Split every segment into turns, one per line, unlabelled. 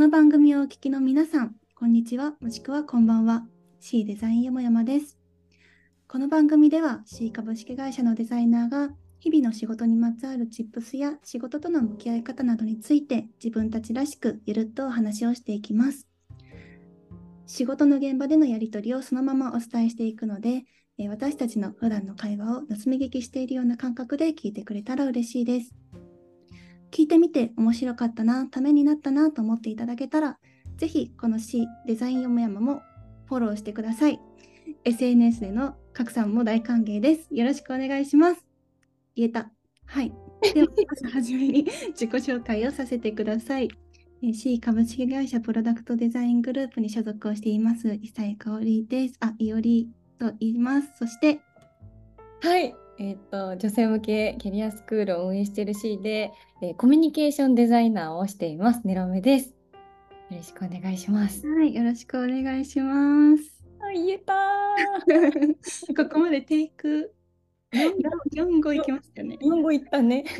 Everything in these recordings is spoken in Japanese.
の番組をお聞きの皆さん、こんにちは、もしくはこんばんは。C デザインよもやまです。この番組では C 株式会社のデザイナーが日々の仕事にまつわるチップスや仕事との向き合い方などについて自分たちらしくゆるっとお話をしていきます。仕事の現場でのやり取りをそのままお伝えしていくので、私たちの普段の会話を盗み聞きしているような感覚で聞いてくれたら嬉しいです。聞いてみて面白かったな、ためになったなと思っていただけたら、ぜひこの C デザインよもやまもフォローしてください。SNS での拡散も大歓迎です。よろしくお願いします。言えた。はい。では、まずはじめに 自己紹介をさせてください。C 株式会社プロダクトデザイングループに所属をしています、伊佐香織です。あ、いおりと言います。そして、
はい、えっ、と女性向けキャリアスクールを運営している C で、えーコミュニケーションデザイナーをしています。ネロメです。よろしくお願いします。
はい、よろしくお願いします。
あ、言えたー。
ここまでテイク4、5いきましたよね。
日本語言ったね。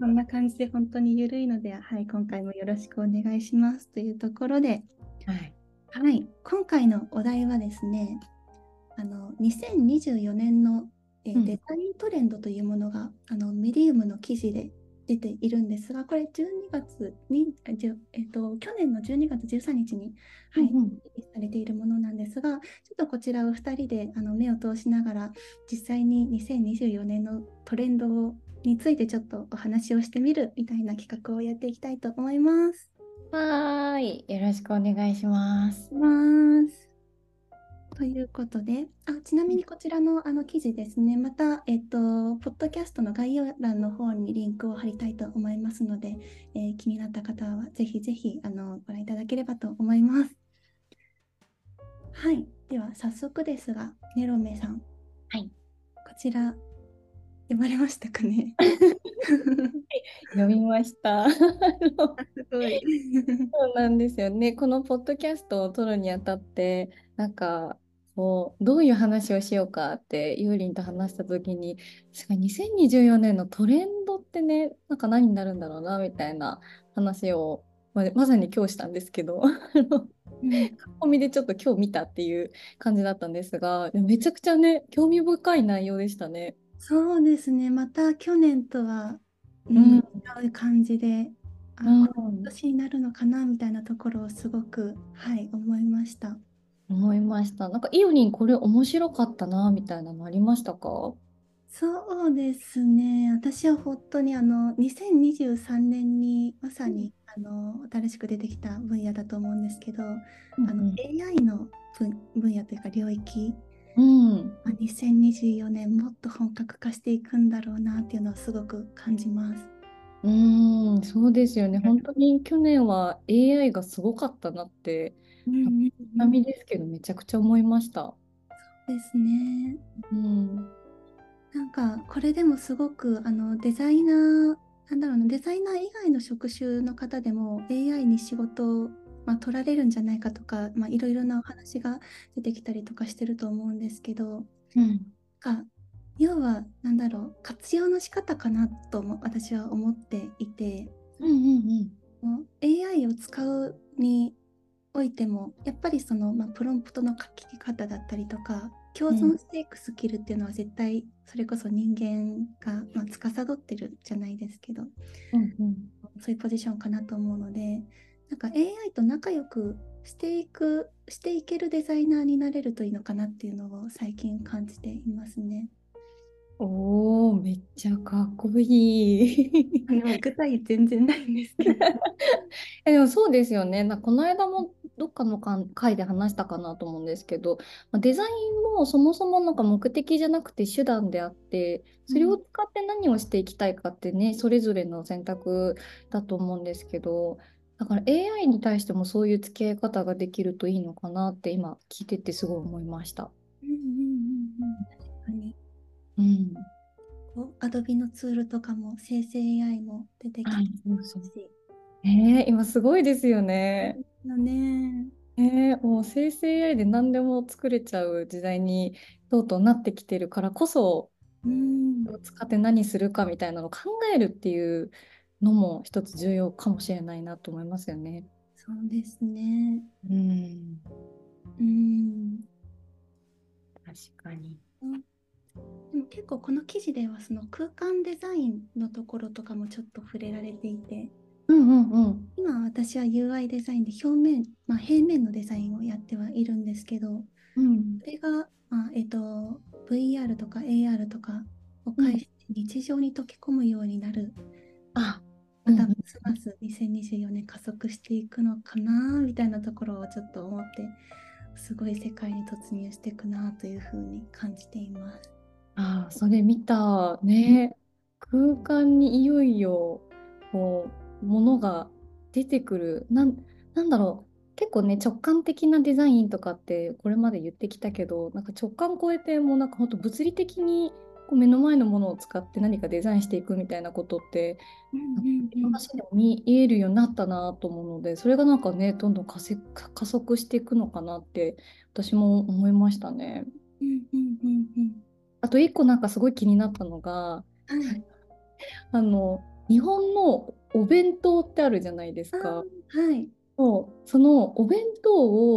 そんな感じで本当に緩いので、はい、今回もよろしくお願いしますというところで、
はい。
はい、今回のお題はですね、あの2024年の、えデザイントレンドというものが、あのメディウムの記事で出ているんですが、これ12月に、えっと去年の12月13日に、はい
うん
されているものなんですが、ちょっとこちらを2人であの目を通しながら、実際に2024年のトレンドをについてちょっとお話をしてみるみたいな企画をやっていきたいと思います。
はーい、よろしくお願いします。
ます。ということで、あちなみにこちらのあの記事ですね、また、えっと、ポッドキャストの概要欄の方にリンクを貼りたいと思いますので、えー気になった方はぜひぜひあのご覧いただければと思います。はい、では早速ですが、ネロメさん。
はい。
こちら、読まれましたかね？
読みました。
すごい。
そうなんですよね。このポッドキャストを撮るにあたって、なんか、こう、どういう話をしようか？って、ゆうりんと話したときに、確かに2024年のトレンドってね、なんか何になるんだろうな、みたいな話を、まあまさに今日したんですけど、あ の
うん。
書き込みでちょっと今日見たっていう感じだったんですが、めちゃくちゃね、興味深い内容でしたね。
そうですね、また去年とは、う
うん
ん、違う感じで、あ、
うん。
この年になるのかなみたいなところをすごく、はい、思いました。
思いました。なんか、いおりん、これ面白かったな、みたいなのありましたか？
そうですね、私は本当にあの2023年にまさにあの新しく出てきた分野だと思うんですけど、あの AI の分、分野というか領域、
うん。
まあ2024年もっと本格化していくんだろうなっていうのをすごく感じます。
うーん、そうですよね。本当に去年は AI がすごかったなって、
うんうんうん
ちなみにですけど、めちゃくちゃ思いました。
ですね。
うん。
なんかこれでもすごくあのデザイナーなんだろうなデザイナー以外の職種の方でも AI に仕事を、まあ、取られるんじゃないかとか、まあ、いろいろなお話が出てきたりとかしてると思うんですけど
うん。
が要はなんだろう活用の仕方かなとも私は思っていて
うんうん
もう AI を使うにおいてもやっぱりその、まあ、プロンプトの書き方だったりとか共存していくスキルっていうのは絶対それこそ人間が、まあ、司ってるじゃないですけど
うん。うんうん。
そういうポジションかなと思うのでなんか AI と仲良くしていくしていけるデザイナーになれるといいのかなっていうのを最近感じていますね。
おー、めっちゃかっこいい。
具体全然ないんですけど。
え、でもそうですよね。なこの間もどっかの回で話したかなと思うんですけど、まあデザインもそもそもなんか目的じゃなくて手段であって、それを使って何をしていきたいかってね、それぞれの選択だと思うんですけど、だから AI に対してもそういう付き合い方ができるといいのかなって今聞いててすごい思いました。
うんうんうんうん確かに
うん。
こう Adobe のツールとかも生成 AI も出てき
はい
てますし。
えー、今すごいですよね。
だね。
えー、もう生成 AI で何でも作れちゃう時代にとうとうなってきてるからこそ、
うん。
使って何するかみたいなのを考えるっていうのも一つ重要かもしれないなと思いますよね。
そうですね。
うん、
うん。
確かに。
でも結構この記事ではその空間デザインのところとかもちょっと触れられていて、
うんうんうん。
今私は UI デザインで表面、まあ、平面のデザインをやってはいるんですけど、
うん
それが、まあえっと VR とか AR とかを介して日常に溶け込むようになる、
あ、
また
うんうん
ますます2024年加速していくのかなみたいなところをちょっと思ってすごい世界に突入していくなというふうに感じています。
あー、それ見たね。空間にいよいよこうものが出てくる。なん、なんだろう。結構ね、直感的なデザインとかってこれまで言ってきたけど、なんか直感超えてもうなんか本当物理的にこう目の前のものを使って何かデザインしていくみたいなことって話でも見えるようになったなと思うので、それがなんかね、どんどん加速加速していくのかなって私も思いましたね。
うんうんうんうん
あと一個なんかすごい気になったのが、
はい
あの、日本のお弁当ってあるじゃないです
あ
か。
はい
そうそのお弁当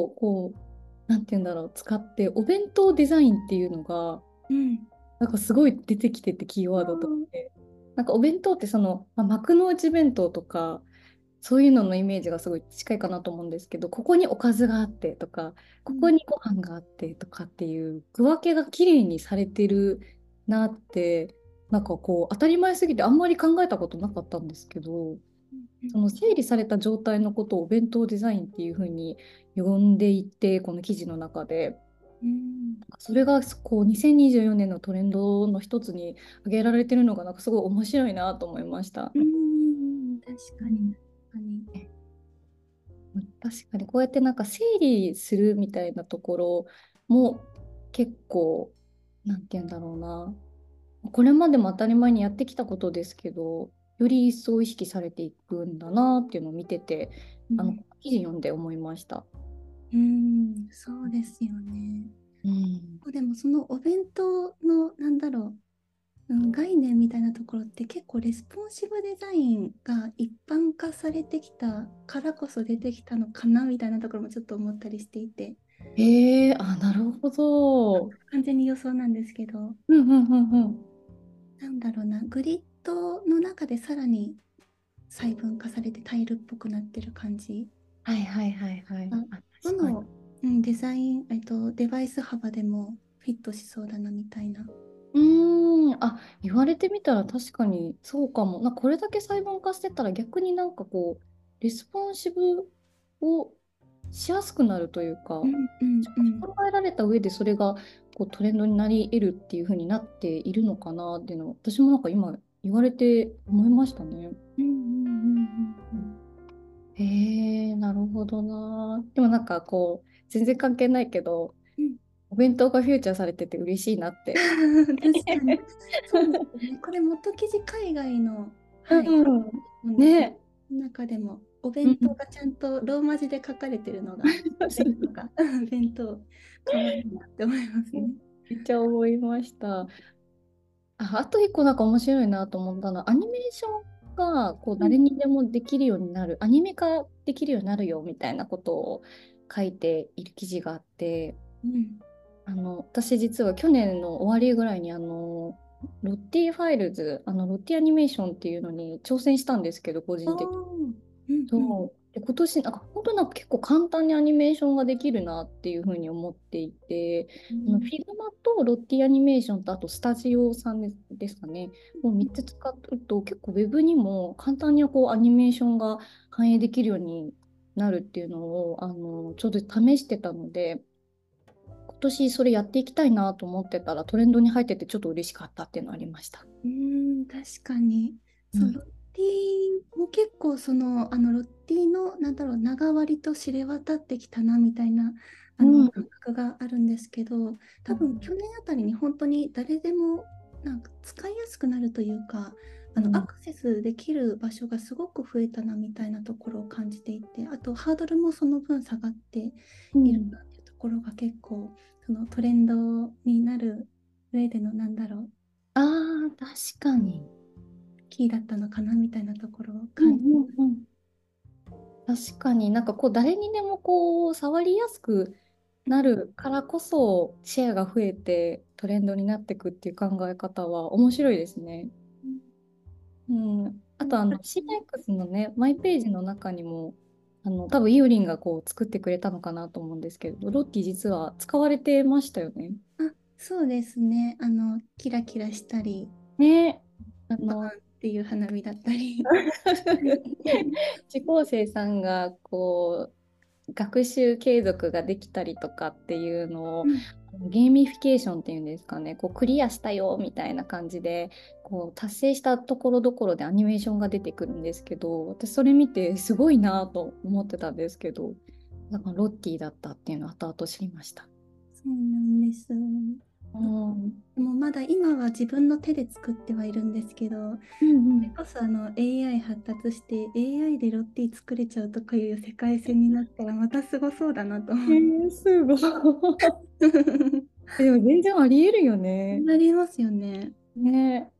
をこう、なんて言うんだろう、使ってお弁当デザインっていうのが、
うん
なんかすごい出てきててキーワードとして。なんかお弁当ってその、まあ、幕の内弁当とか、そういうののイメージがすごい近いかなと思うんですけど、ここにおかずがあってとか、ここにご飯があってとかっていう区分けが綺麗にされてるなって、なんかこう当たり前すぎてあんまり考えたことなかったんですけど、その整理された状態のことをお弁当デザインっていうふうに呼んでいて、この記事の中で。
うん。
それがこう2024年のトレンドの一つに挙げられてるのがなんかすごい面白いなと思いました。
うん確かに確かに。
確かにこうやってなんか整理するみたいなところも結構なんて言うんだろうなこれまでも当たり前にやってきたことですけどより一層意識されていくんだなっていうのを見ててあの記事読んで思いました。
うんそうですよね
うん、
でもそのお弁当のなんだろう、うん、概念みたいなところって結構レスポンシブデザインが一般化されてきたからこそ出てきたのかなみたいなところもちょっと思ったりしていて
へえあなるほど。
完全に予想なんですけど
うんうんうんうん。
なんだろうなグリッドの中でさらに細分化されてタイルっぽくなってる感じ
はいはいはいはい。
どの、うん、デザイン、えっと、デバイス幅でもフィットしそうだなみたいな。
うーん、あ、言われてみたら確かにそうかも。な、これだけ細分化してたら逆になんかこう、レスポンシブをしやすくなるというか、
うんうんうん
考えられた上でそれがこうトレンドになり得るっていう風になっているのかなっていうのを私もなんか今言われて思いましたね。
うんうんうん
へえ、なるほどな。でもなんかこう、全然関係ないけど、
うん
お弁当がフューチャーされてて嬉しいなって。
う ん確かに。そうですね。これ元記事海外の、はい、
うん
本
ね
の中でもお弁当がちゃんとローマ字で書かれてるのが、弁当が 弁当可愛いなって思いますね。
めっちゃ思いました。あ、あと一個なんか面白いなと思ったのは、アニメーションがこう誰にでもできるようになる、アニメ化できるようになるよみたいなことを書いている記事があって、
うん。
あの私実は去年の終わりぐらいにあのLottieFiles、あの Lottie アニメーションっていうのに挑戦したんですけど、個人的に。
おーうんうん。
そう。で今年なんか本当になんか結構簡単にアニメーションができるなっていうふうに思っていて、あの Figma と Lottie アニメーションとあとスタジオさんですかね、もう3つ使うと結構ウェブにも簡単にこうアニメーションが反映できるようになるっていうのをあのちょうど試してたので、今年それやっていきたいなと思ってたらトレンドに入っててちょっと嬉しかったっていうのありました。
うーん、確かに。そう
うん
ロッティも結構その、あのロッティの、なんだろう、長割りと知れ渡ってきたなみたいなあ
うん
の感覚があるんですけど、多分去年あたりに本当に誰でもなんか使いやすくなるというか、あ
うん
のアクセスできる場所がすごく増えたなみたいなところを感じていて、あとハードルもその分下がっているなっていうところが結構そのトレンドになる上でのなんだろう
ああ、確かに。
キキーだったのかなみたいなところを
うん
感じ
うんうん確かになんかこう誰にでもこう触りやすくなるからこそシェアが増えてトレンドになっていくっていう考え方は面白いですね。うん、あとあの CX のねマイページの中にもあの多分イオリンがこう作ってくれたのかなと思うんですけど Lottie 実は使われてましたよね？
あ、そうですね。あの、キラキラしたり、
ねあの
っていう花火だったり。
受講生さんがこう学習継続ができたりとかっていうのを、ゲーミフィケーションっていうんですかねこうクリアしたよみたいな感じでこう達成したところどころでアニメーションが出てくるんですけど私それ見てすごいなと思ってたんですけどだからロッティだったっていうのを後々知りました。
そうなんです。
うん
でもまだ今は自分の手で作ってはいるんですけど、
うん
それこそあの AI 発達して AI でロッティ作れちゃうとかいう世界線になったらまたすごそうだなと思
え
う。
ー、すごい。でも全然ありえるよね。
なりますよね。
ね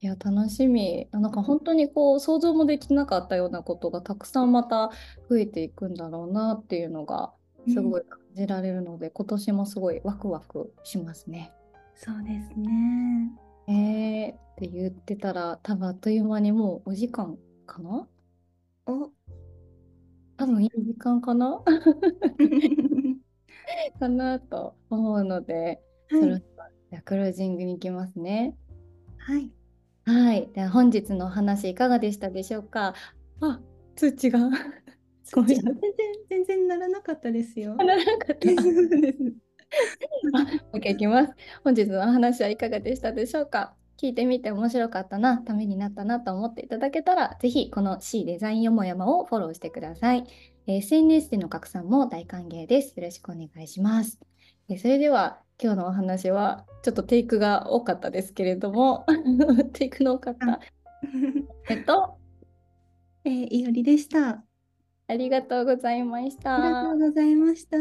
いや、楽しみ。あなんか本当にこう想像もできなかったようなことがたくさんまた増えていくんだろうなっていうのがすごい感じられるので、今年もすごいワクワクしますね。
そうですね。
えー、って言ってたら多分あっという間にもうお時間かな？
お
多分いい時間かな？かなと思うので、そ
はい
ろそろじゃあクロージングに行きますね。
はい。
はい。では本日のお話いかがでしたでしょうか？あ、通知が
全然全然ならなかったですよ。
ならなかった。もう一回いきます。本日のお話はいかがでしたでしょうか？聞いてみて面白かったな、ためになったなと思っていただけたら、ぜひこの C デザインよもやまをフォローしてください。えー SNS での拡散も大歓迎です。よろしくお願いします。えーそれでは今日のお話はちょっとテイクが多かったですけれども、テイクの多かった。えっと、
えー、いおりでした。
ありがとうございまし
ありが
た
とう。ございました。